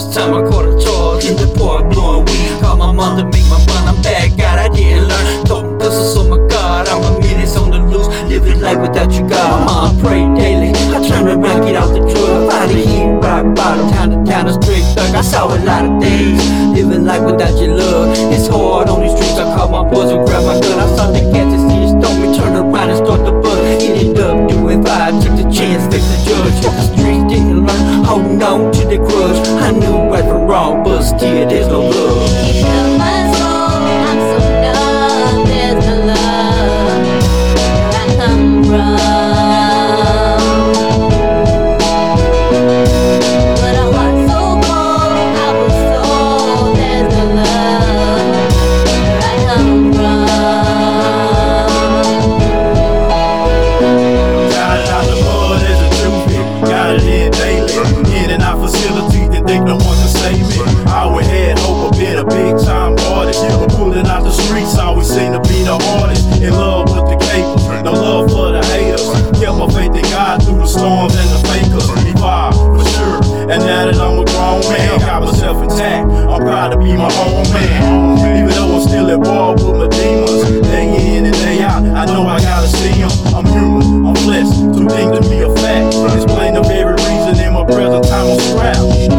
First time I caught a charge in the park blowing weed Call my mom to make my mind, I'm back God, I didn't learn. Talking pistols, oh my God I'm a minute on the loose, living life without you God. My mom prayed daily, I turned around, get out the drug Out of here, rock bottom, town to town, a straight thug. I saw a lot of things, living life without your love. It's hard on these streets, I call my boys and grab my gun. I saw get this. wrong, but still there's no love. In my soul, I'm so numb, there's no love I come from. Want to save me. I always hope of being a big time artist. Pulling out the streets always seem to be the hardest. In love with the capers, no love for the haters. Kept my faith in God through the storms and the fakers. Revive, for sure. And now that I'm a grown man, got myself intact. I'm proud to be my own man. Even though I'm still at war with my demons, day in and day out, I know I gotta see them. I'm human, I'm blessed, too things to be a fact. Explain the very reason in my present time I'm strapped.